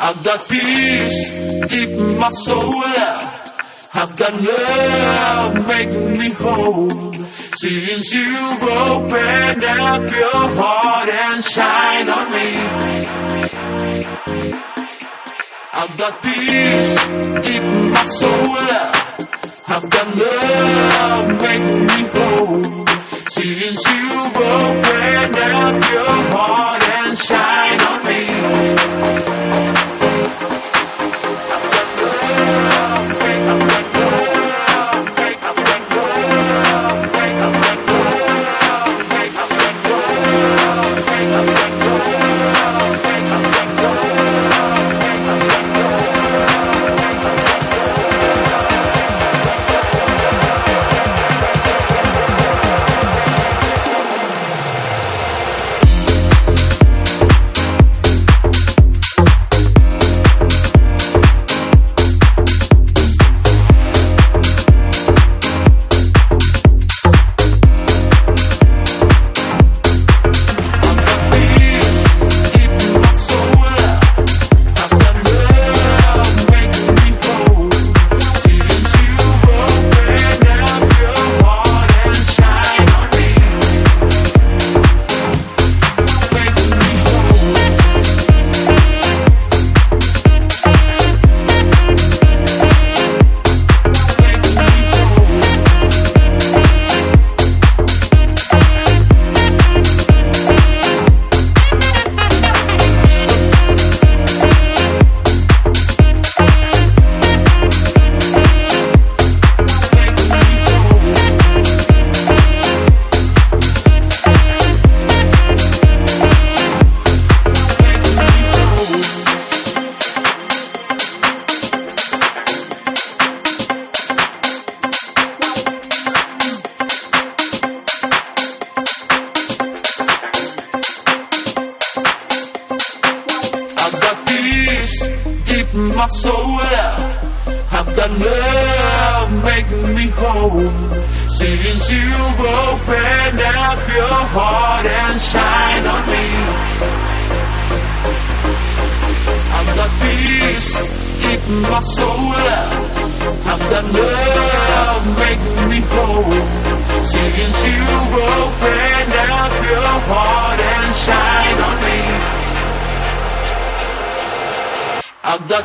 I've got peace deep in my soul. I've got love making me whole. Since you've opened up your heart and shine on me. I've got peace deep in my soul. Deep in my soul. I've got love making me whole. Since you've opened up your heart and shine on me. I've got peace deep in my soul. I've got love making me whole. Since you've opened up your heart and shine I've got